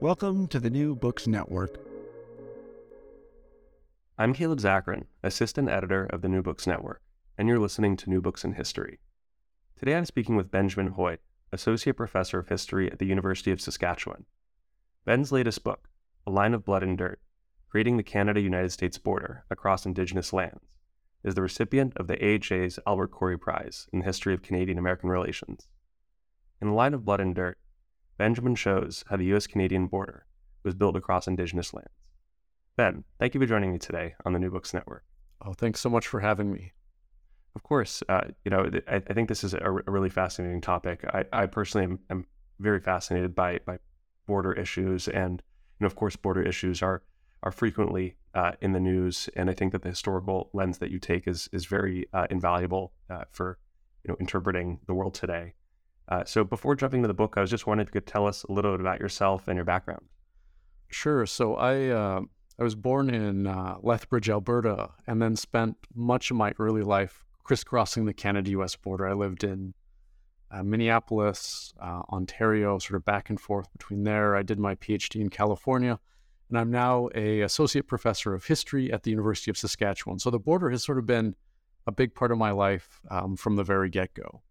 Welcome to the New Books Network. I'm Caleb Zakarin, assistant editor of the New Books Network, and you're listening to New Books in History. Today I'm speaking with Benjamin Hoy, associate professor of history at the University of Saskatchewan. Ben's latest book, A Line of Blood and Dirt Creating the Canada United States Border Across Indigenous Lands, is the recipient of the AHA's Albert Corey Prize in the History of Canadian American Relations. In A Line of Blood and Dirt, Benjamin shows how the U.S. Canadian border was built across Indigenous lands. Ben, thank you for joining me today on the New Books Network. Oh, thanks so much for having me. Of course, uh, you know, I, I, think this is a, a, really fascinating topic. I, I personally am, am, very fascinated by, by border issues, and you know, of course, border issues are are frequently uh, in the news. And I think that the historical lens that you take is is very uh, invaluable uh, for you know interpreting the world today. Uh, so, before jumping to the book, I was just wondering if you could tell us a little bit about yourself and your background. Sure. So I uh, I was born in uh, Lethbridge, Alberta, and then spent much of my early life crisscrossing the Canada-U.S. border. I lived in uh, Minneapolis, uh, Ontario, sort of back and forth between there. I did my PhD in California, and I'm now a associate professor of history at the University of Saskatchewan. So the border has sort of been a big part of my life um, from the very get-go.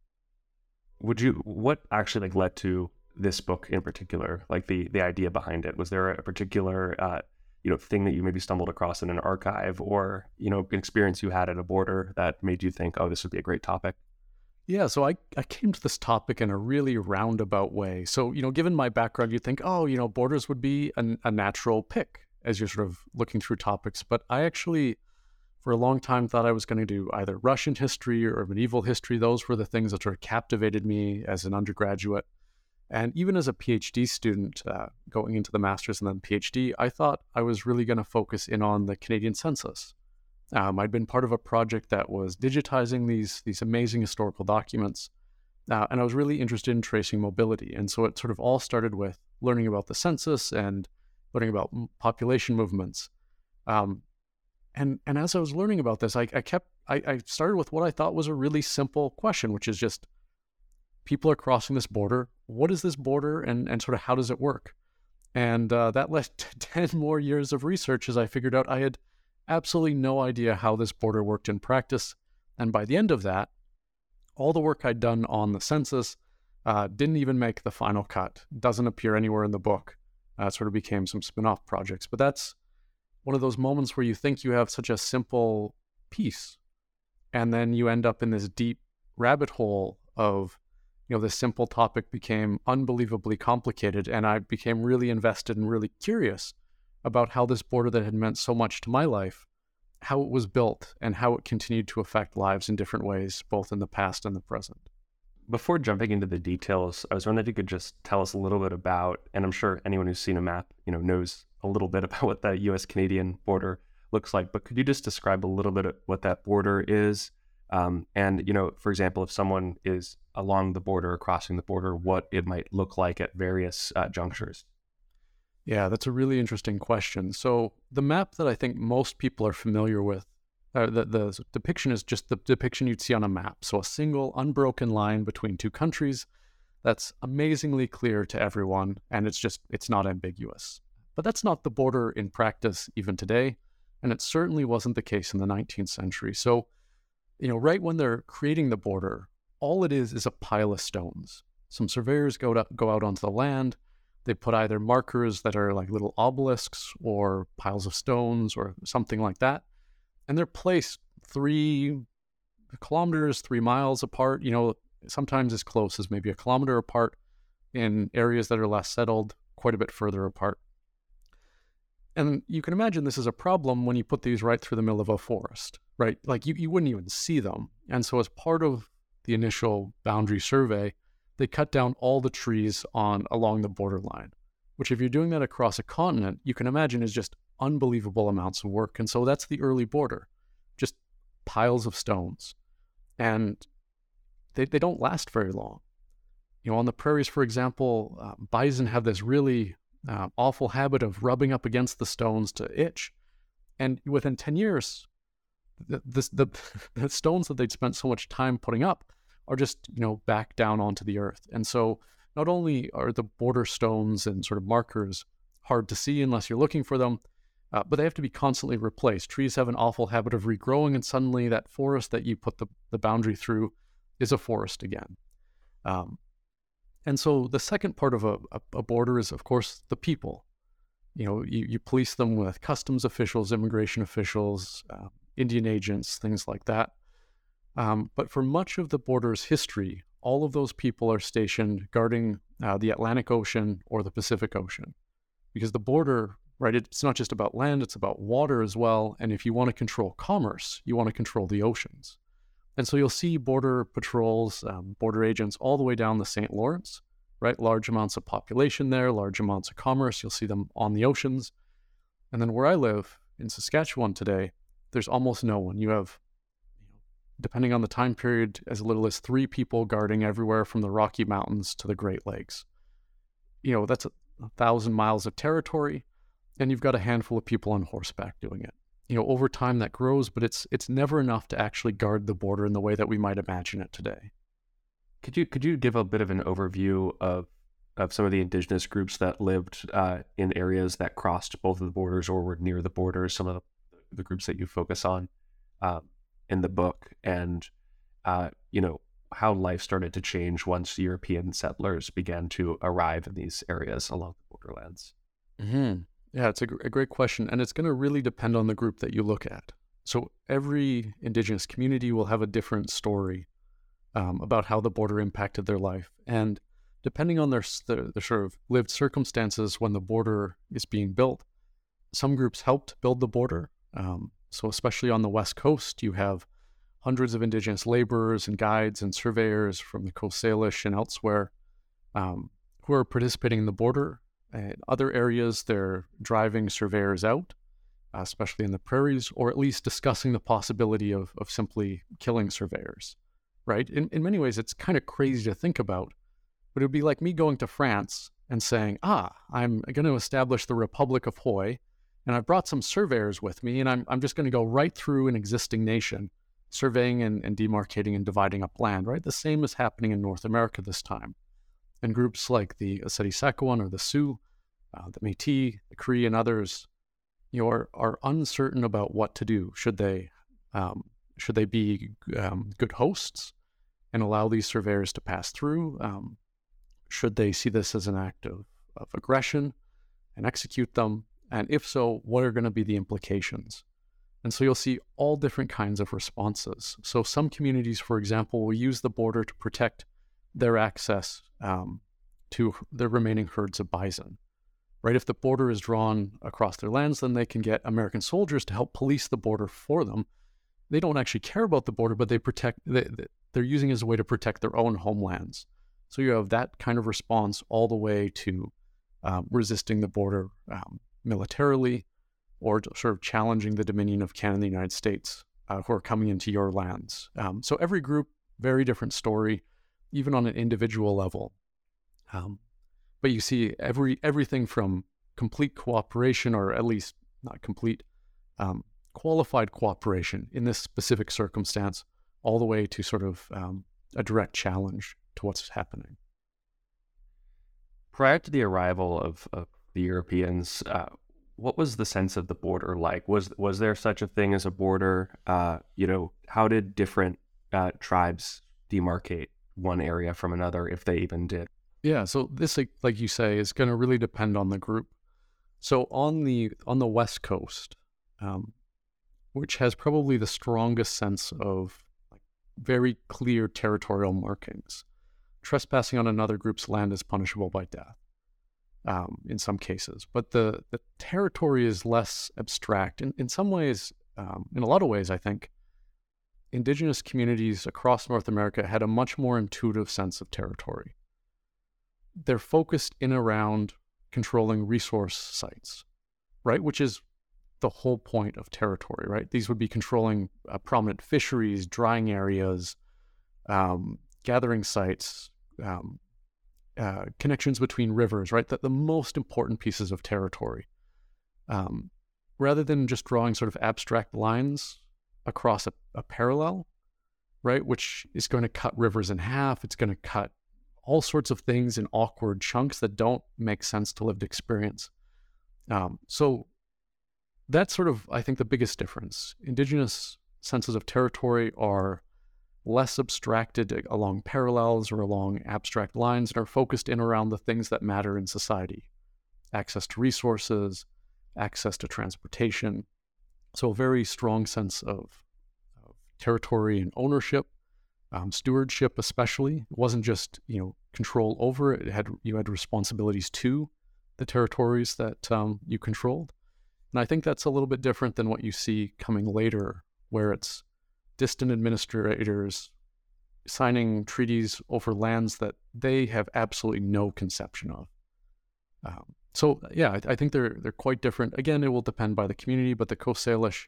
Would you? What actually like led to this book in particular? Like the the idea behind it? Was there a particular uh, you know thing that you maybe stumbled across in an archive or you know an experience you had at a border that made you think oh this would be a great topic yeah so i, I came to this topic in a really roundabout way so you know given my background you'd think oh you know borders would be an, a natural pick as you're sort of looking through topics but i actually for a long time thought i was going to do either russian history or medieval history those were the things that sort of captivated me as an undergraduate and even as a PhD student uh, going into the master's and then PhD, I thought I was really going to focus in on the Canadian census. Um, I'd been part of a project that was digitizing these, these amazing historical documents, uh, and I was really interested in tracing mobility. And so it sort of all started with learning about the census and learning about population movements. Um, and, and as I was learning about this, I, I kept I, I started with what I thought was a really simple question, which is just people are crossing this border. What is this border and, and sort of how does it work? And uh, that led to 10 more years of research as I figured out I had absolutely no idea how this border worked in practice. And by the end of that, all the work I'd done on the census uh, didn't even make the final cut, doesn't appear anywhere in the book. Uh, sort of became some spin off projects. But that's one of those moments where you think you have such a simple piece, and then you end up in this deep rabbit hole of you know, this simple topic became unbelievably complicated, and I became really invested and really curious about how this border that had meant so much to my life, how it was built, and how it continued to affect lives in different ways, both in the past and the present. Before jumping into the details, I was wondering if you could just tell us a little bit about, and I'm sure anyone who's seen a map, you know, knows a little bit about what the U.S. Canadian border looks like. But could you just describe a little bit of what that border is, Um, and you know, for example, if someone is along the border or crossing the border, what it might look like at various uh, junctures. Yeah, that's a really interesting question. So the map that I think most people are familiar with, uh, the, the depiction is just the depiction you'd see on a map. So a single unbroken line between two countries that's amazingly clear to everyone, and it's just it's not ambiguous. But that's not the border in practice even today, and it certainly wasn't the case in the 19th century. So, you know, right when they're creating the border, all it is is a pile of stones. Some surveyors go to, go out onto the land they put either markers that are like little obelisks or piles of stones or something like that. And they're placed three kilometers, three miles apart, you know, sometimes as close as maybe a kilometer apart in areas that are less settled, quite a bit further apart. And you can imagine this is a problem when you put these right through the middle of a forest, right? Like you, you wouldn't even see them. And so, as part of the initial boundary survey, they cut down all the trees on along the borderline, which if you're doing that across a continent, you can imagine is just unbelievable amounts of work. And so that's the early border, just piles of stones. And they, they don't last very long. You know, on the prairies, for example, uh, bison have this really uh, awful habit of rubbing up against the stones to itch. And within 10 years, the, the, the stones that they'd spent so much time putting up are just, you know, back down onto the earth. And so not only are the border stones and sort of markers hard to see unless you're looking for them, uh, but they have to be constantly replaced. Trees have an awful habit of regrowing, and suddenly that forest that you put the, the boundary through is a forest again. Um, and so the second part of a, a, border is, of course, the people. You know, you, you police them with customs officials, immigration officials, uh, Indian agents, things like that. Um, but for much of the border's history, all of those people are stationed guarding uh, the Atlantic Ocean or the Pacific Ocean. Because the border, right, it's not just about land, it's about water as well. And if you want to control commerce, you want to control the oceans. And so you'll see border patrols, um, border agents all the way down the St. Lawrence, right? Large amounts of population there, large amounts of commerce. You'll see them on the oceans. And then where I live in Saskatchewan today, there's almost no one. You have depending on the time period, as little as three people guarding everywhere from the Rocky Mountains to the Great Lakes. You know, that's a, a thousand miles of territory, and you've got a handful of people on horseback doing it. You know, over time that grows, but it's it's never enough to actually guard the border in the way that we might imagine it today. Could you could you give a bit of an overview of of some of the indigenous groups that lived uh, in areas that crossed both of the borders or were near the borders? Some of the, the groups that you focus on. Um, in the book and uh, you know how life started to change once European settlers began to arrive in these areas along the borderlands. Mm-hmm. Yeah, it's a, a great question, and it's going to really depend on the group that you look at. So every indigenous community will have a different story um, about how the border impacted their life, and depending on their, their, their sort of lived circumstances when the border is being built, some groups helped build the border. Um, so, especially on the West Coast, you have hundreds of Indigenous laborers and guides and surveyors from the Coast Salish and elsewhere um, who are participating in the border. In other areas, they're driving surveyors out, especially in the prairies, or at least discussing the possibility of, of simply killing surveyors, right? In, in many ways, it's kind of crazy to think about, but it would be like me going to France and saying, ah, I'm going to establish the Republic of Hoy and I've brought some surveyors with me, and I'm, I'm just going to go right through an existing nation, surveying and, and demarcating and dividing up land, right? The same is happening in North America this time. And groups like the Oceti-Sakowin or the Sioux, uh, the Métis, the Cree, and others, you know, are, are uncertain about what to do. Should they, um, should they be um, good hosts and allow these surveyors to pass through? Um, should they see this as an act of, of aggression and execute them? And if so, what are going to be the implications? And so you'll see all different kinds of responses. So some communities, for example, will use the border to protect their access um, to the remaining herds of bison. Right? If the border is drawn across their lands, then they can get American soldiers to help police the border for them. They don't actually care about the border, but they protect. They, they're using it as a way to protect their own homelands. So you have that kind of response all the way to um, resisting the border um, militarily or sort of challenging the dominion of Canada and the United States uh, who are coming into your lands. Um, so every group, very different story, even on an individual level. Um, but you see every everything from complete cooperation, or at least not complete, um, qualified cooperation in this specific circumstance, all the way to sort of um, a direct challenge to what's happening. Prior to the arrival of, of the Europeans, uh, what was the sense of the border like? Was was there such a thing as a border? Uh, you know, how did different uh, tribes demarcate one area from another, if they even did? Yeah, so this, like, like you say, is going to really depend on the group. So on the on the west coast, um, which has probably the strongest sense of like, very clear territorial markings, trespassing on another group's land is punishable by death um, in some cases. But the, the territory is less abstract. In, in some ways, um, in a lot of ways, I think, indigenous communities across North America had a much more intuitive sense of territory. They're focused in around controlling resource sites, right? Which is the whole point of territory, right? These would be controlling uh, prominent fisheries, drying areas, um, gathering sites, um, uh, connections between rivers, right? That the most important pieces of territory. Um, rather than just drawing sort of abstract lines across a, a parallel, right? Which is going to cut rivers in half. It's going to cut all sorts of things in awkward chunks that don't make sense to lived experience. Um, so that's sort of, I think, the biggest difference. Indigenous senses of territory are less abstracted along parallels or along abstract lines and are focused in around the things that matter in society access to resources, access to transportation. So, a very strong sense of, of territory and ownership, um, stewardship, especially. It wasn't just you know control over it; had you had responsibilities to the territories that um, you controlled. And I think that's a little bit different than what you see coming later, where it's distant administrators signing treaties over lands that they have absolutely no conception of. Um, so yeah, I, I, think they're they're quite different. Again, it will depend by the community, but the Coast Salish,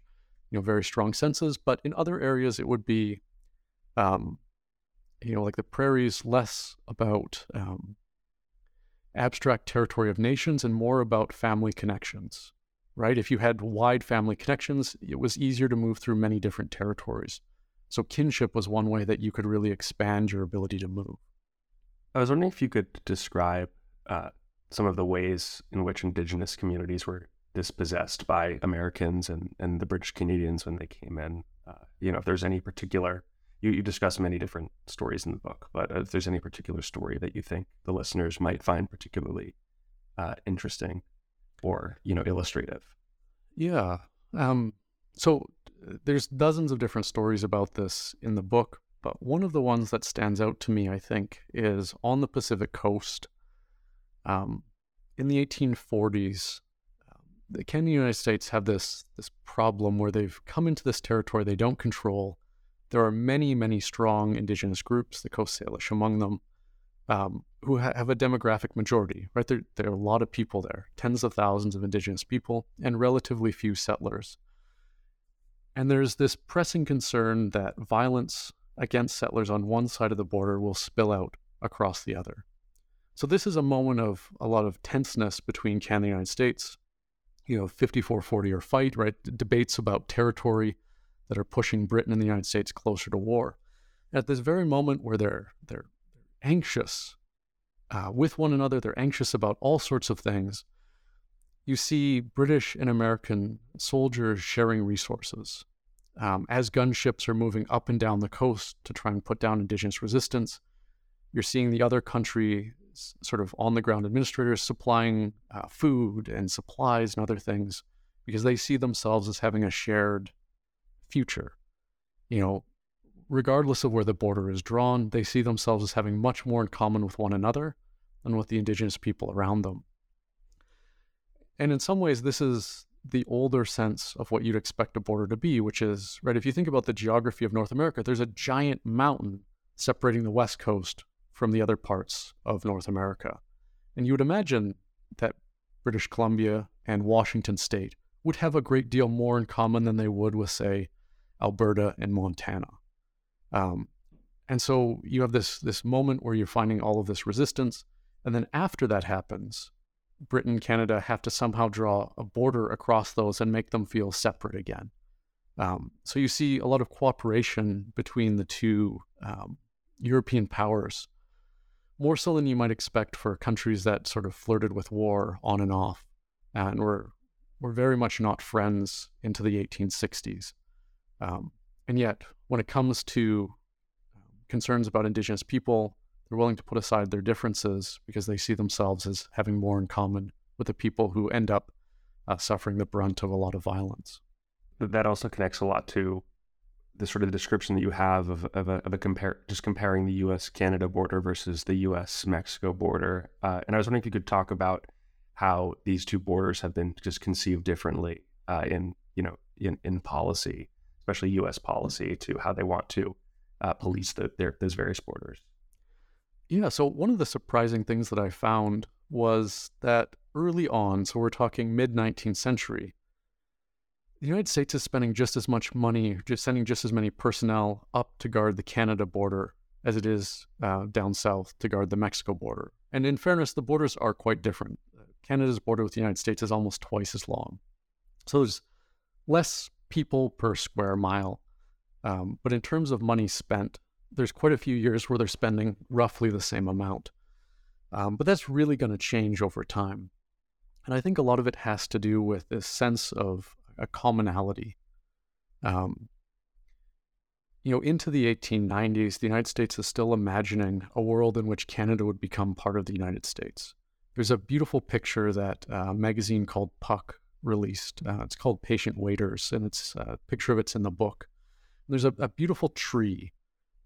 you know, very strong senses. But in other areas, it would be, um, you know, like the prairies, less about um, abstract territory of nations and more about family connections right? If you had wide family connections, it was easier to move through many different territories. So kinship was one way that you could really expand your ability to move. I was wondering if you could describe uh, some of the ways in which indigenous communities were dispossessed by Americans and, and the British Canadians when they came in. Uh, you know, if there's any particular, you, you discuss many different stories in the book, but if there's any particular story that you think the listeners might find particularly uh, interesting or you know illustrative yeah um, so there's dozens of different stories about this in the book but one of the ones that stands out to me i think is on the pacific coast um, in the 1840s um, the Canada United States have this this problem where they've come into this territory they don't control. There are many, many strong indigenous groups, the Coast Salish among them, um, who ha- have a demographic majority, right? There, there are a lot of people there, tens of thousands of indigenous people, and relatively few settlers. And there's this pressing concern that violence against settlers on one side of the border will spill out across the other. So this is a moment of a lot of tenseness between Canada and the United States. You know, 54-40 or fight, right? D- debates about territory that are pushing Britain and the United States closer to war. At this very moment where they're they're anxious uh, with one another. They're anxious about all sorts of things. You see British and American soldiers sharing resources. Um, as gunships are moving up and down the coast to try and put down indigenous resistance, you're seeing the other country sort of on the ground administrators supplying uh, food and supplies and other things because they see themselves as having a shared future. You know, regardless of where the border is drawn, they see themselves as having much more in common with one another than with the indigenous people around them. And in some ways, this is the older sense of what you'd expect a border to be, which is, right, if you think about the geography of North America, there's a giant mountain separating the West Coast from the other parts of North America. And you would imagine that British Columbia and Washington state would have a great deal more in common than they would with, say, Alberta, and Montana. Um, and so you have this this moment where you're finding all of this resistance, and then after that happens, Britain, Canada have to somehow draw a border across those and make them feel separate again. Um, so you see a lot of cooperation between the two um, European powers, more so than you might expect for countries that sort of flirted with war on and off, and were were very much not friends into the 1860s. Um, and yet, when it comes to um, concerns about Indigenous people, they're willing to put aside their differences because they see themselves as having more in common with the people who end up uh, suffering the brunt of a lot of violence. That also connects a lot to the sort of description that you have of, of a, of a compare just comparing the U.S. Canada border versus the U.S. Mexico border. Uh, and I was wondering if you could talk about how these two borders have been just conceived differently uh, in you know in, in policy, especially U.S. policy, to how they want to uh, police the, their, those various borders. Yeah. So one of the surprising things that I found was that early on, so we're talking mid 19th century, the United States is spending just as much money, just sending just as many personnel up to guard the Canada border as it is uh, down south to guard the Mexico border. And in fairness, the borders are quite different. Canada's border with the United States is almost twice as long. So there's less people per square mile. Um, but in terms of money spent, there's quite a few years where they're spending roughly the same amount. Um, but that's really going to change over time. And I think a lot of it has to do with this sense of a commonality. Um, you know, into the 1890s, the United States is still imagining a world in which Canada would become part of the United States. There's a beautiful picture that uh, a magazine called Puck released. Uh, it's called Patient Waiters, and it's a picture of it's in the book. There's a, a beautiful tree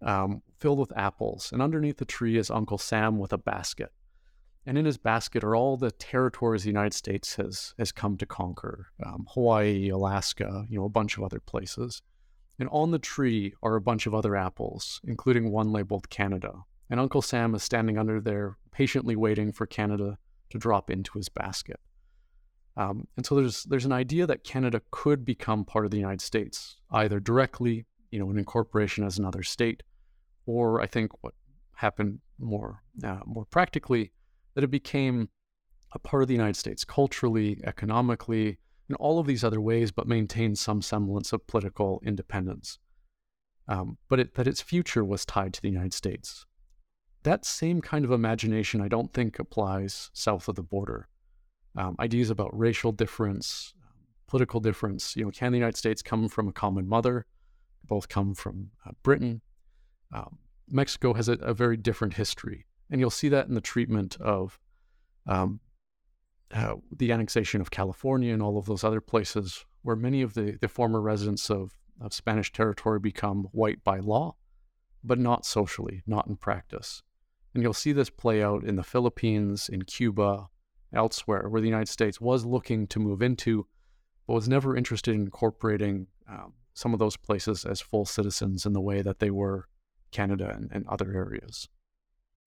um, filled with apples. And underneath the tree is Uncle Sam with a basket. And in his basket are all the territories the United States has has come to conquer: um, Hawaii, Alaska, you know, a bunch of other places. And on the tree are a bunch of other apples, including one labeled Canada. And Uncle Sam is standing under there, patiently waiting for Canada to drop into his basket. Um, and so there's there's an idea that Canada could become part of the United States, either directly, you know, an incorporation as another state, or I think what happened more uh, more practically that it became a part of the United States culturally, economically, in all of these other ways, but maintained some semblance of political independence. Um, but it, that its future was tied to the United States. That same kind of imagination, I don't think, applies south of the border. Um, ideas about racial difference, political difference. You know, can the United States come from a common mother? Both come from uh, Britain. Um, Mexico has a, a, very different history, and you'll see that in the treatment of um, the annexation of California and all of those other places where many of the, the former residents of, of Spanish territory become white by law, but not socially, not in practice. And you'll see this play out in the Philippines, in Cuba, elsewhere, where the United States was looking to move into, but was never interested in incorporating um, some of those places as full citizens in the way that they were Canada and, and other areas.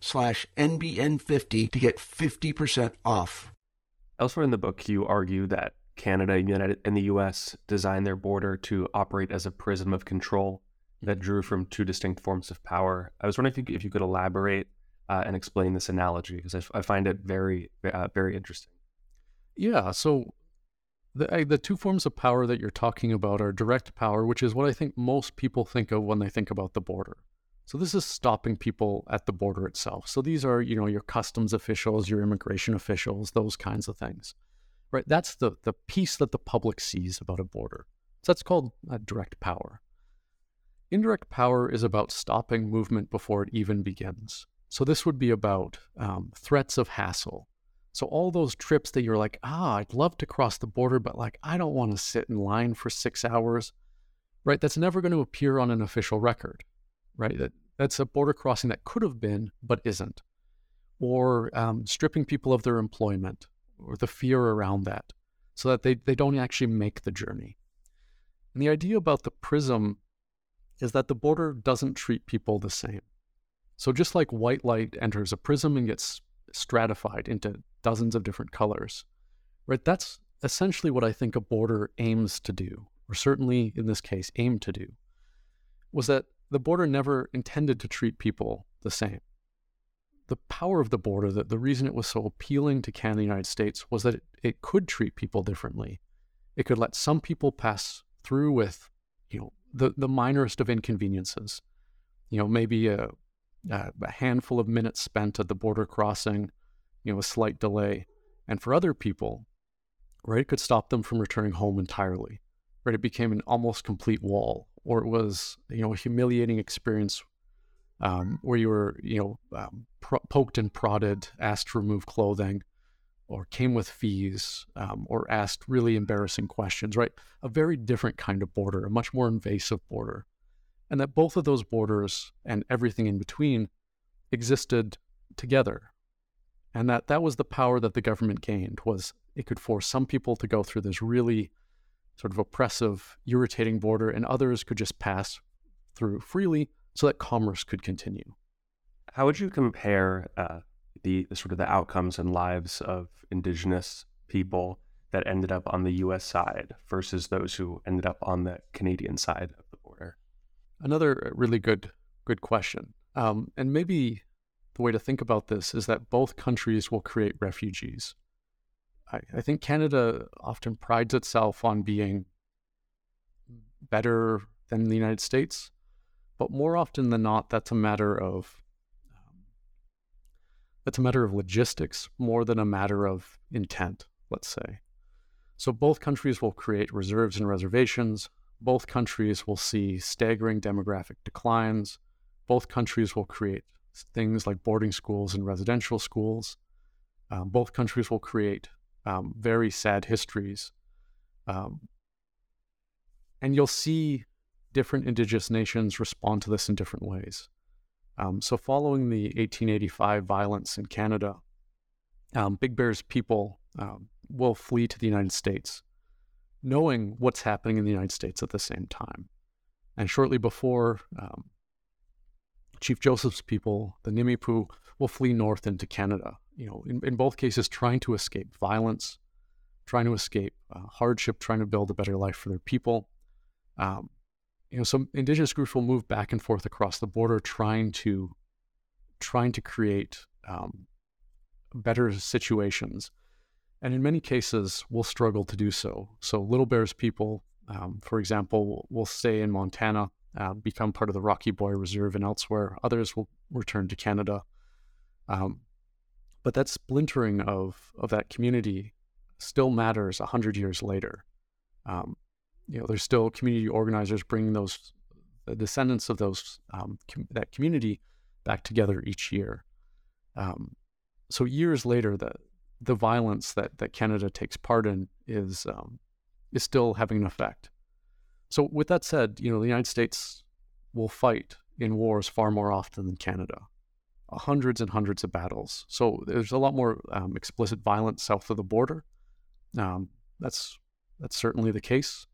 slash NBN50 to get 50% off. Elsewhere in the book, you argue that Canada and the US designed their border to operate as a prism of control that drew from two distinct forms of power. I was wondering if you, if you could elaborate uh, and explain this analogy because I, I, find it very, uh, very interesting. Yeah. So the, the two forms of power that you're talking about are direct power, which is what I think most people think of when they think about the border. So this is stopping people at the border itself. So these are, you know, your customs officials, your immigration officials, those kinds of things. Right? That's the the piece that the public sees about a border. So that's called uh, direct power. Indirect power is about stopping movement before it even begins. So this would be about um, threats of hassle. So all those trips that you're like, ah, I'd love to cross the border, but like I don't want to sit in line for six hours, right? That's never going to appear on an official record right? That, that's a border crossing that could have been, but isn't. Or um, stripping people of their employment or the fear around that so that they, they don't actually make the journey. And the idea about the prism is that the border doesn't treat people the same. So just like white light enters a prism and gets stratified into dozens of different colors, right? That's essentially what I think a border aims to do, or certainly in this case, aim to do, was that the border never intended to treat people the same. The power of the border, the, the reason it was so appealing to Canada and the United States was that it, it could treat people differently. It could let some people pass through with, you know, the, the minorest of inconveniences. You know, maybe a, a handful of minutes spent at the border crossing, you know, a slight delay. And for other people, right, it could stop them from returning home entirely. Right, it became an almost complete wall or it was you know a humiliating experience um, where you were you know um, pro- poked and prodded, asked to remove clothing, or came with fees, um, or asked really embarrassing questions. Right, a very different kind of border, a much more invasive border, and that both of those borders and everything in between existed together, and that that was the power that the government gained was it could force some people to go through this really sort of oppressive, irritating border, and others could just pass through freely so that commerce could continue. How would you compare uh, the, the, sort of the outcomes and lives of indigenous people that ended up on the U.S. side versus those who ended up on the Canadian side of the border? Another really good good question, um, and maybe the way to think about this is that both countries will create refugees. I, I think Canada often prides itself on being better than the United States, but more often than not, that's a matter of um, that's a matter of logistics more than a matter of intent. Let's say. So both countries will create reserves and reservations. Both countries will see staggering demographic declines. Both countries will create things like boarding schools and residential schools. Um, both countries will create um, very sad histories. Um, and you'll see different indigenous nations respond to this in different ways. Um, so, following the 1885 violence in Canada, um, Big Bear's people um, will flee to the United States, knowing what's happening in the United States at the same time. And shortly before, um, Chief Joseph's people, the Nimiipuu, will flee north into Canada you know, in, in both cases, trying to escape violence, trying to escape uh, hardship, trying to build a better life for their people. Um, you know, some indigenous groups will move back and forth across the border, trying to trying to create um, better situations, and in many cases, will struggle to do so. So, Little Bear's people, um, for example, will stay in Montana, uh, become part of the Rocky Boy Reserve and elsewhere. Others will return to Canada. Um, but that splintering of of that community still matters hundred years later. Um, you know, there's still community organizers bringing those the descendants of those um, com- that community back together each year. Um, so years later, the the violence that that Canada takes part in is um, is still having an effect. So with that said, you know, the United States will fight in wars far more often than Canada hundreds and hundreds of battles. So there's a lot more um, explicit violence south of the border. Um, that's that's certainly the case.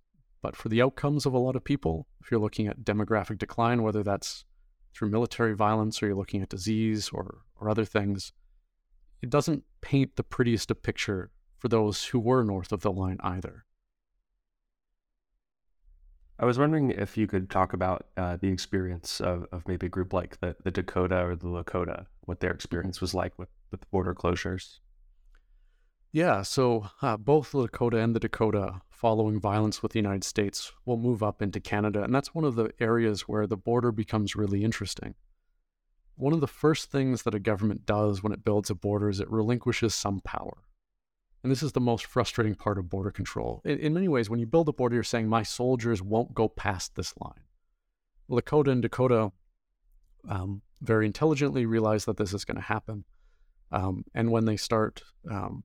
But for the outcomes of a lot of people, if you're looking at demographic decline, whether that's through military violence or you're looking at disease or or other things, it doesn't paint the prettiest of picture for those who were north of the line either. I was wondering if you could talk about uh, the experience of, of maybe a group like the, the Dakota or the Lakota, what their experience was like with, with border closures. Yeah, so uh, both the Lakota and the Dakota, following violence with the United States, will move up into Canada. And that's one of the areas where the border becomes really interesting. One of the first things that a government does when it builds a border is it relinquishes some power. And this is the most frustrating part of border control. In, in many ways, when you build a border, you're saying, my soldiers won't go past this line. Lakota and Dakota um, very intelligently realize that this is going to happen. Um, and when they start, um,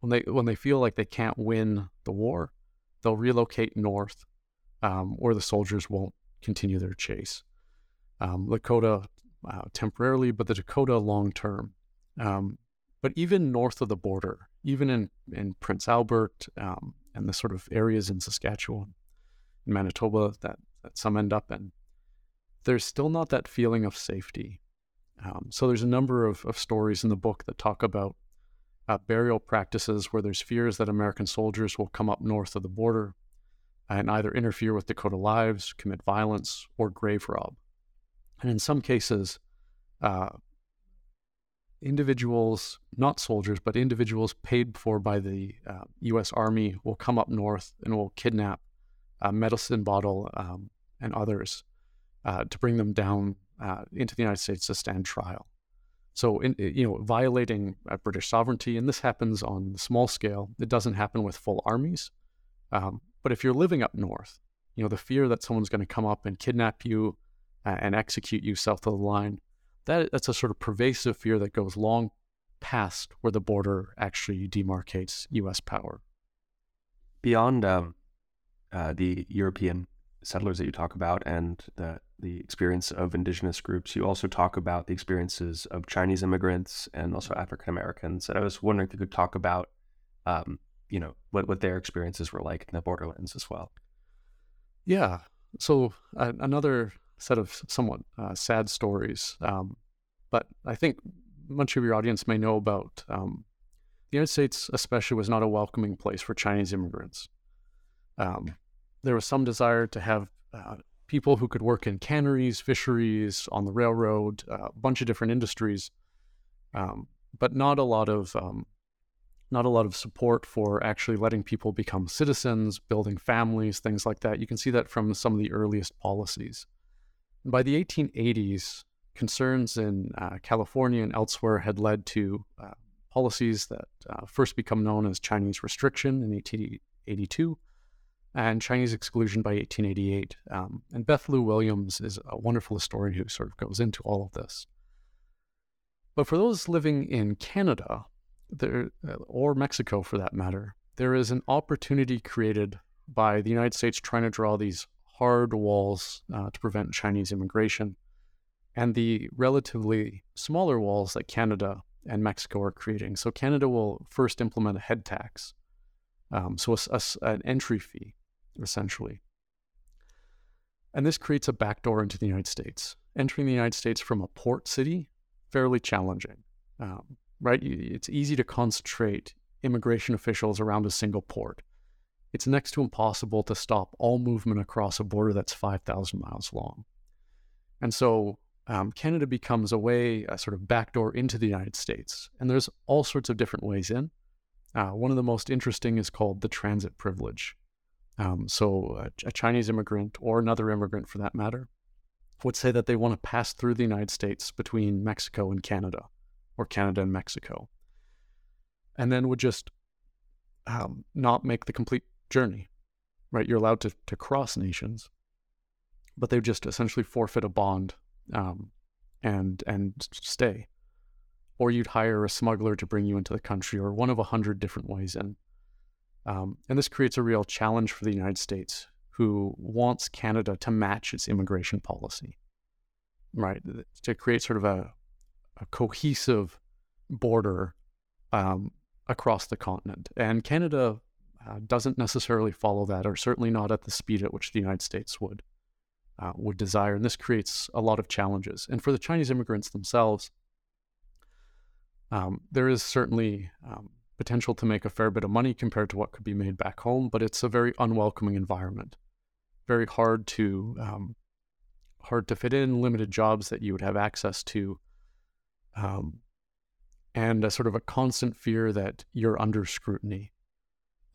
when they when they feel like they can't win the war, they'll relocate north, um, where the soldiers won't continue their chase. Um, Lakota uh, temporarily, but the Dakota long term. Um, but even north of the border, even in, in Prince Albert um, and the sort of areas in Saskatchewan, in Manitoba that, that some end up in, there's still not that feeling of safety. Um, so there's a number of, of stories in the book that talk about uh, burial practices where there's fears that American soldiers will come up north of the border and either interfere with Dakota lives, commit violence, or grave rob. And in some cases, uh, individuals, not soldiers, but individuals paid for by the uh, U.S. Army will come up north and will kidnap a Medicine Bottle um, and others uh, to bring them down uh, into the United States to stand trial. So, in, you know, violating uh, British sovereignty, and this happens on the small scale. It doesn't happen with full armies. Um, but if you're living up north, you know, the fear that someone's going to come up and kidnap you and execute you south of the line, that that's a sort of pervasive fear that goes long past where the border actually demarcates U.S. power. Beyond um, uh, the European settlers that you talk about and the the experience of indigenous groups, you also talk about the experiences of Chinese immigrants and also African Americans. And I was wondering if you could talk about, um, you know, what what their experiences were like in the borderlands as well. Yeah. So uh, another set of somewhat uh, sad stories. Um, but I think much of your audience may know about um, the United States, especially, was not a welcoming place for Chinese immigrants. Um, there was some desire to have uh, people who could work in canneries, fisheries, on the railroad, uh, a bunch of different industries, um, but not a lot of um, not a lot of support for actually letting people become citizens, building families, things like that. You can see that from some of the earliest policies. By the 1880s, concerns in uh, California and elsewhere had led to uh, policies that uh, first become known as Chinese restriction in 1882 and Chinese exclusion by 1888. Um, and Beth Lew-Williams is a wonderful historian who sort of goes into all of this. But for those living in Canada, there, uh, or Mexico for that matter, there is an opportunity created by the United States trying to draw these hard walls uh, to prevent Chinese immigration, and the relatively smaller walls that Canada and Mexico are creating. So Canada will first implement a head tax, um, so a, a, an entry fee, essentially. And this creates a backdoor into the United States. Entering the United States from a port city, fairly challenging, um, right? It's easy to concentrate immigration officials around a single port it's next to impossible to stop all movement across a border that's 5,000 miles long. And so um, Canada becomes a way, a sort of backdoor into the United States. And there's all sorts of different ways in. Uh, one of the most interesting is called the transit privilege. Um, so a, a Chinese immigrant or another immigrant for that matter would say that they want to pass through the United States between Mexico and Canada or Canada and Mexico. And then would just um, not make the complete journey, right? You're allowed to, to cross nations, but they just essentially forfeit a bond um, and and stay. Or you'd hire a smuggler to bring you into the country, or one of a hundred different ways in. Um, and this creates a real challenge for the United States, who wants Canada to match its immigration policy, right? To create sort of a, a cohesive border um, across the continent. And Canada uh, doesn't necessarily follow that, or certainly not at the speed at which the United States would uh, would desire. And this creates a lot of challenges. And for the Chinese immigrants themselves, um, there is certainly um, potential to make a fair bit of money compared to what could be made back home, but it's a very unwelcoming environment. Very hard to um, hard to fit in, limited jobs that you would have access to. Um, and a sort of a constant fear that you're under scrutiny,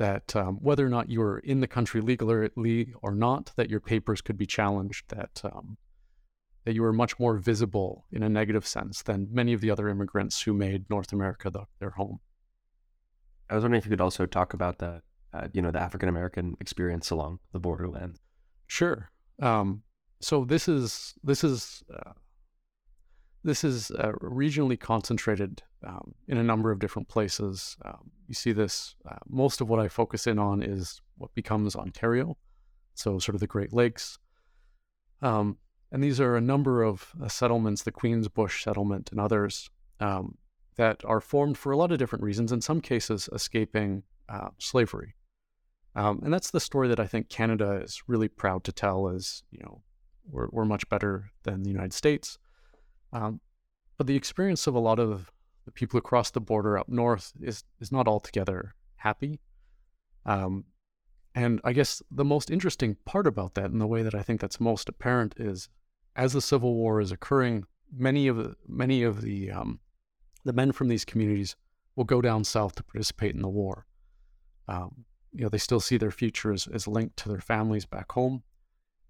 that um, whether or not you were in the country legally or not, that your papers could be challenged, that um, that you were much more visible in a negative sense than many of the other immigrants who made North America the, their home. I was wondering if you could also talk about the, uh, you know, the African American experience along the borderlands. Sure. Um, so this is this is uh, this is uh, regionally concentrated um, in a number of different places. Um, you see this. Uh, most of what I focus in on is what becomes Ontario, so sort of the Great Lakes. Um, and these are a number of uh, settlements, the Queen's Bush settlement and others, um, that are formed for a lot of different reasons, in some cases escaping uh, slavery. Um, and that's the story that I think Canada is really proud to tell is, you know, we're, we're much better than the United States. Um, but the experience of a lot of the people across the border up north is, is not altogether happy. Um, and I guess the most interesting part about that, and the way that I think that's most apparent, is as the Civil War is occurring, many of the many of the um, the men from these communities will go down south to participate in the war. Um, you know, they still see their future as, as linked to their families back home.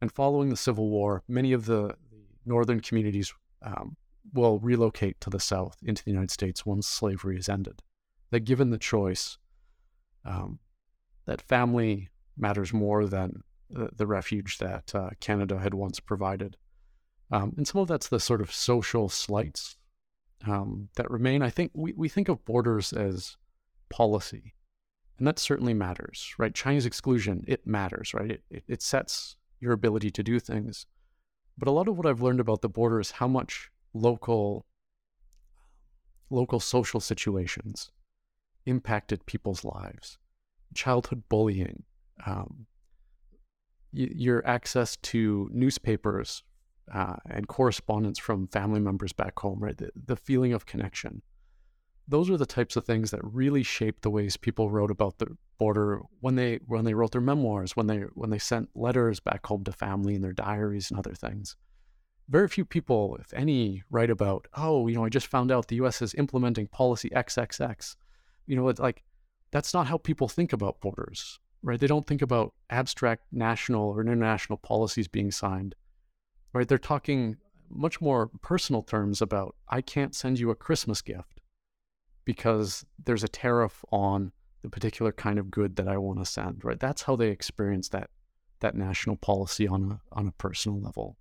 And following the Civil War, many of the, the northern communities um, will relocate to the south into the United States once slavery is ended. That given the choice, um, that family matters more than the, the refuge that uh, Canada had once provided. Um, and some of that's the sort of social slights um, that remain. I think we, we think of borders as policy, and that certainly matters, right? Chinese exclusion, it matters, right? It, it, it sets your ability to do things. But a lot of what I've learned about the border is how much local local social situations impacted people's lives, childhood bullying, um, y- your access to newspapers uh, and correspondence from family members back home, right? The, the feeling of connection. Those are the types of things that really shape the ways people wrote about the border when they when they wrote their memoirs, when they when they sent letters back home to family in their diaries and other things. Very few people, if any, write about, oh, you know, I just found out the U.S. is implementing policy XXX. You know, it's like that's not how people think about borders, right? They don't think about abstract national or international policies being signed right? They're talking much more personal terms about I can't send you a Christmas gift because there's a tariff on the particular kind of good that I want to send, right? That's how they experience that that national policy on a on a personal level.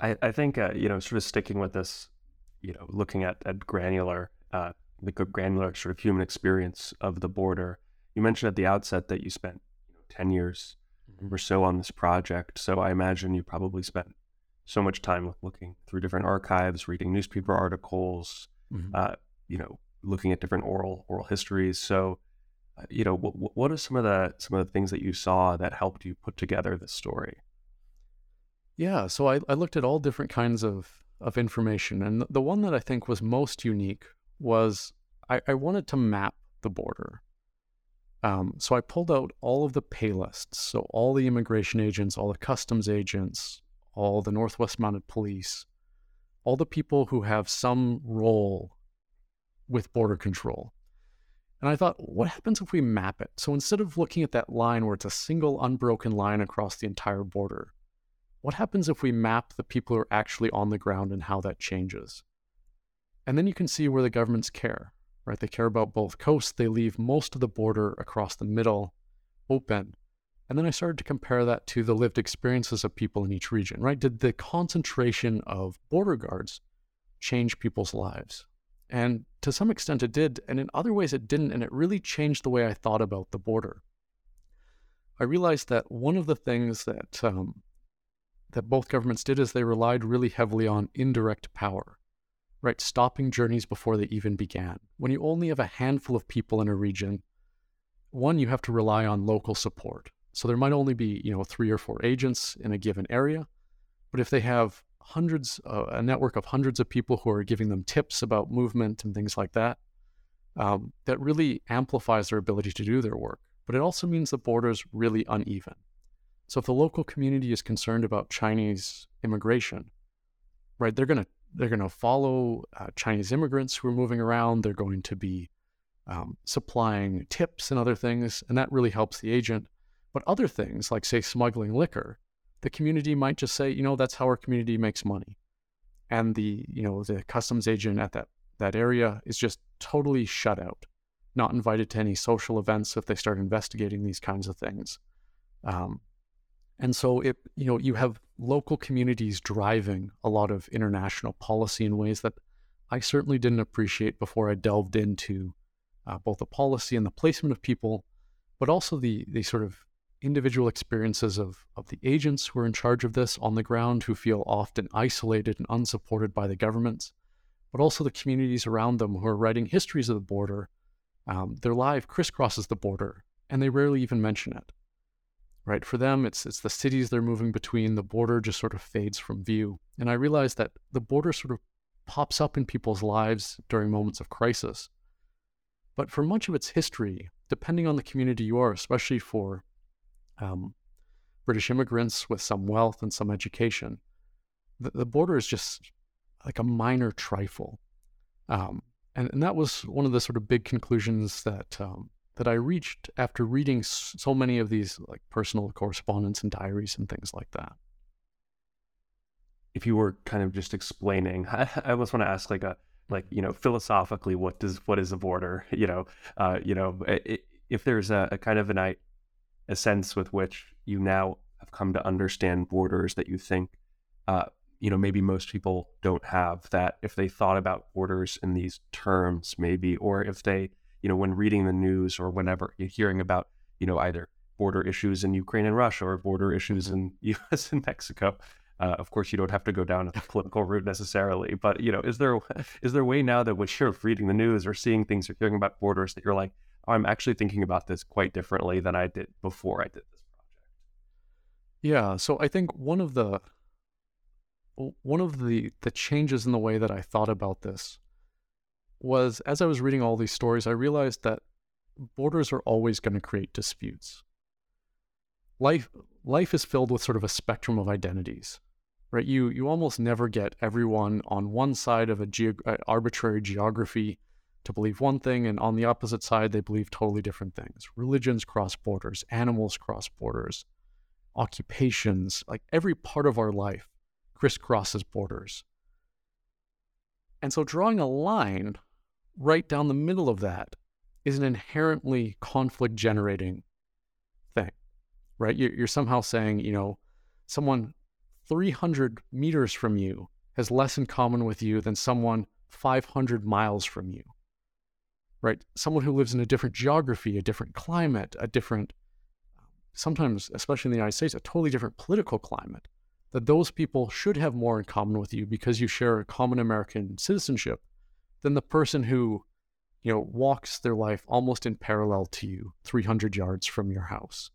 I, I think uh, you know, sort of sticking with this, you know, looking at at granular, uh, the granular sort of human experience of the border. You mentioned at the outset that you spent you know, ten years or so on this project. So I imagine you probably spent so much time looking through different archives, reading newspaper articles, mm-hmm. uh, you know, looking at different oral oral histories. So, uh, you know, what, what are some of the some of the things that you saw that helped you put together this story? Yeah, so I, I looked at all different kinds of of information, and the one that I think was most unique was I, I wanted to map the border. Um, so I pulled out all of the pay lists. So all the immigration agents, all the customs agents, all the Northwest Mounted Police, all the people who have some role with border control. And I thought, what happens if we map it? So instead of looking at that line where it's a single unbroken line across the entire border, what happens if we map the people who are actually on the ground and how that changes? And then you can see where the governments care right? They care about both coasts. They leave most of the border across the middle open. And then I started to compare that to the lived experiences of people in each region, right? Did the concentration of border guards change people's lives? And to some extent it did, and in other ways it didn't, and it really changed the way I thought about the border. I realized that one of the things that um, that both governments did is they relied really heavily on indirect power right? Stopping journeys before they even began. When you only have a handful of people in a region, one, you have to rely on local support. So there might only be, you know, three or four agents in a given area. But if they have hundreds, uh, a network of hundreds of people who are giving them tips about movement and things like that, um, that really amplifies their ability to do their work. But it also means the border is really uneven. So if the local community is concerned about Chinese immigration, right, they're going to they're to follow uh, Chinese immigrants who are moving around. They're going to be um, supplying tips and other things, and that really helps the agent. But other things, like say smuggling liquor, the community might just say, you know, that's how our community makes money, and the you know the customs agent at that that area is just totally shut out, not invited to any social events if they start investigating these kinds of things. Um, and so it you know you have local communities driving a lot of international policy in ways that I certainly didn't appreciate before I delved into uh, both the policy and the placement of people, but also the the sort of individual experiences of of the agents who are in charge of this on the ground, who feel often isolated and unsupported by the governments, but also the communities around them who are writing histories of the border. Um, their life crisscrosses the border, and they rarely even mention it. Right for them, it's it's the cities they're moving between. The border just sort of fades from view, and I realize that the border sort of pops up in people's lives during moments of crisis but for much of its history, depending on the community you are, especially for um, British immigrants with some wealth and some education, the, the border is just like a minor trifle. Um, and, and that was one of the sort of big conclusions that um, that I reached after reading so many of these like personal correspondence and diaries and things like that. If you were kind of just explaining, I, I almost want to ask like a like you know philosophically what does what is a border you know uh, you know if there's a, a, kind of an a sense with which you now have come to understand borders that you think uh, you know maybe most people don't have that if they thought about borders in these terms maybe or if they you know when reading the news or whenever you're hearing about you know either border issues in Ukraine and Russia or border issues in US and Mexico uh, of course, you don't have to go down a political route necessarily, but you know, is there is there a way now that when you're reading the news or seeing things or hearing about borders that you're like, I'm actually thinking about this quite differently than I did before I did this project? Yeah, so I think one of the one of the the changes in the way that I thought about this was as I was reading all these stories, I realized that borders are always going to create disputes. Life life is filled with sort of a spectrum of identities right? You you almost never get everyone on one side of a ge- uh, arbitrary geography to believe one thing, and on the opposite side they believe totally different things. Religions cross borders, animals cross borders, occupations, like every part of our life crisscrosses borders. And so drawing a line right down the middle of that is an inherently conflict generating thing, right? You're somehow saying, you know, someone 300 meters from you has less in common with you than someone 500 miles from you. Right? Someone who lives in a different geography, a different climate, a different, sometimes, especially in the United States, a totally different political climate, that those people should have more in common with you because you share a common American citizenship than the person who, you know, walks their life almost in parallel to you 300 yards from your house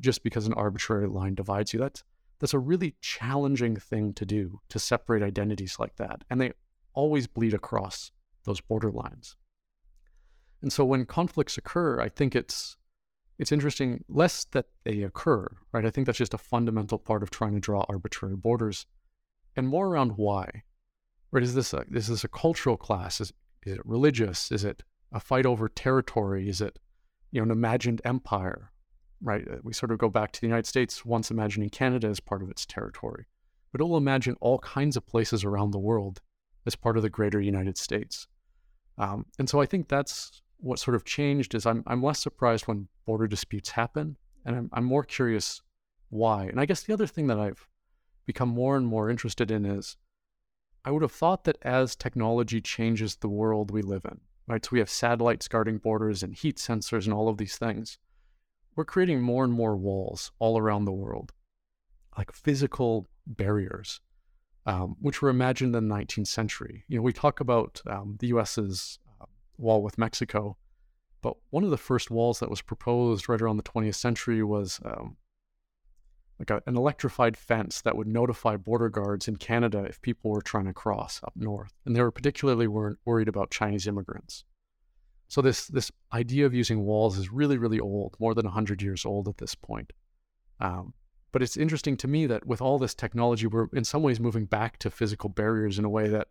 just because an arbitrary line divides you. That's that's a really challenging thing to do to separate identities like that. And they always bleed across those borderlines. And so when conflicts occur, I think it's it's interesting less that they occur, right? I think that's just a fundamental part of trying to draw arbitrary borders, and more around why. Right? Is this a is this a cultural class? Is is it religious? Is it a fight over territory? Is it you know an imagined empire? right? Uh, we sort of go back to the United States once imagining Canada as part of its territory, but it'll imagine all kinds of places around the world as part of the greater United States. Um, and so I think that's what sort of changed is I'm, I'm less surprised when border disputes happen, and I'm, I'm more curious why. And I guess the other thing that I've become more and more interested in is I would have thought that as technology changes the world we live in, right? So we have satellites guarding borders and heat sensors and all of these things we're creating more and more walls all around the world, like physical barriers, um, which were imagined in the 19th century. You know, we talk about um, the U.S.'s wall with Mexico, but one of the first walls that was proposed right around the 20th century was um, like a, an electrified fence that would notify border guards in Canada if people were trying to cross up north, and they were particularly wor- worried about Chinese immigrants. So this this idea of using walls is really really old, more than 100 years old at this point. Um, but it's interesting to me that with all this technology, we're in some ways moving back to physical barriers in a way that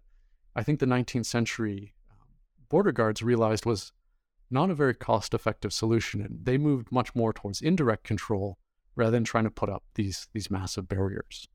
I think the 19th century border guards realized was not a very cost effective solution. And they moved much more towards indirect control rather than trying to put up these, these massive barriers.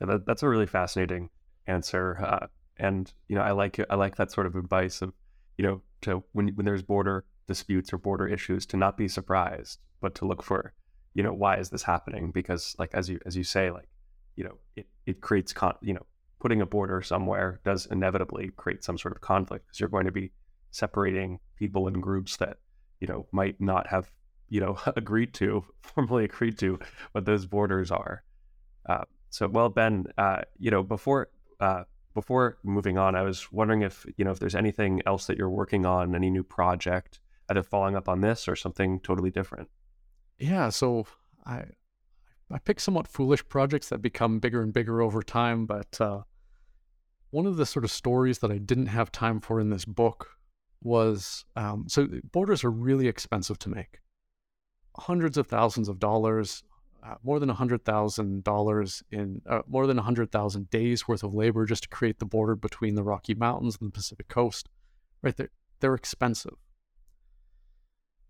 Yeah, that, that's a really fascinating answer. Uh, and, you know, I like I like that sort of advice of, you know, to when, when there's border disputes or border issues to not be surprised, but to look for, you know, why is this happening? Because like, as you, as you say, like, you know, it, it creates, con- you know, putting a border somewhere does inevitably create some sort of conflict because you're going to be separating people in groups that you know might not have you know agreed to formally agreed to what those borders are. Uh, so well, Ben, uh, you know before uh, before moving on, I was wondering if you know if there's anything else that you're working on, any new project, either following up on this or something totally different. Yeah, so I I pick somewhat foolish projects that become bigger and bigger over time, but uh, one of the sort of stories that I didn't have time for in this book was um, so borders are really expensive to make hundreds of thousands of dollars uh, more than $100,000 in uh, more than 100,000 days worth of labor just to create the border between the Rocky Mountains and the Pacific Coast. Right? They're, they're expensive.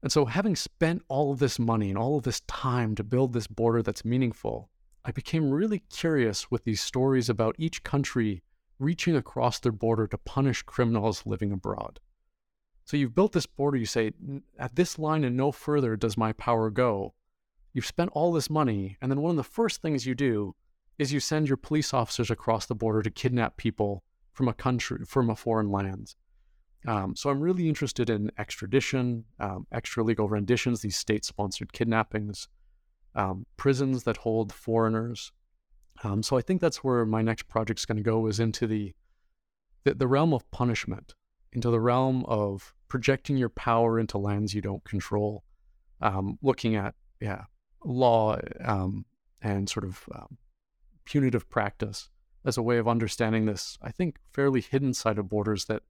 And so, having spent all of this money and all of this time to build this border that's meaningful, I became really curious with these stories about each country reaching across their border to punish criminals living abroad. So you've built this border, you say, at this line and no further does my power go. You've spent all this money, and then one of the first things you do is you send your police officers across the border to kidnap people from a country, from a foreign land. Um, so I'm really interested in extradition, um, extra legal renditions, these state sponsored kidnappings, um, prisons that hold foreigners. Um, so I think that's where my next project's going to go is into the, the, the realm of punishment into the realm of projecting your power into lands you don't control, um, looking at yeah law um, and sort of um, punitive practice as a way of understanding this. I think fairly hidden side of borders that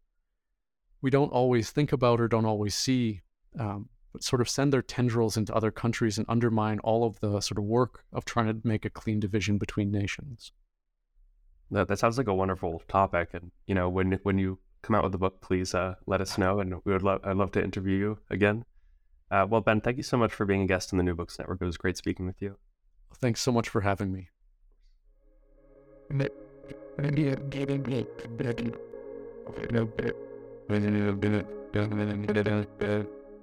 we don't always think about or don't always see, um, sort of send their tendrils into other countries and undermine all of the sort of work of trying to make a clean division between nations. That, that sounds like a wonderful topic, and you know when when you come out with the book, please uh, let us know, and we would love I'd love to interview you again. Uh, well, Ben, thank you so much for being a guest on the New Books Network. It was great speaking with you. Thanks so much for having me.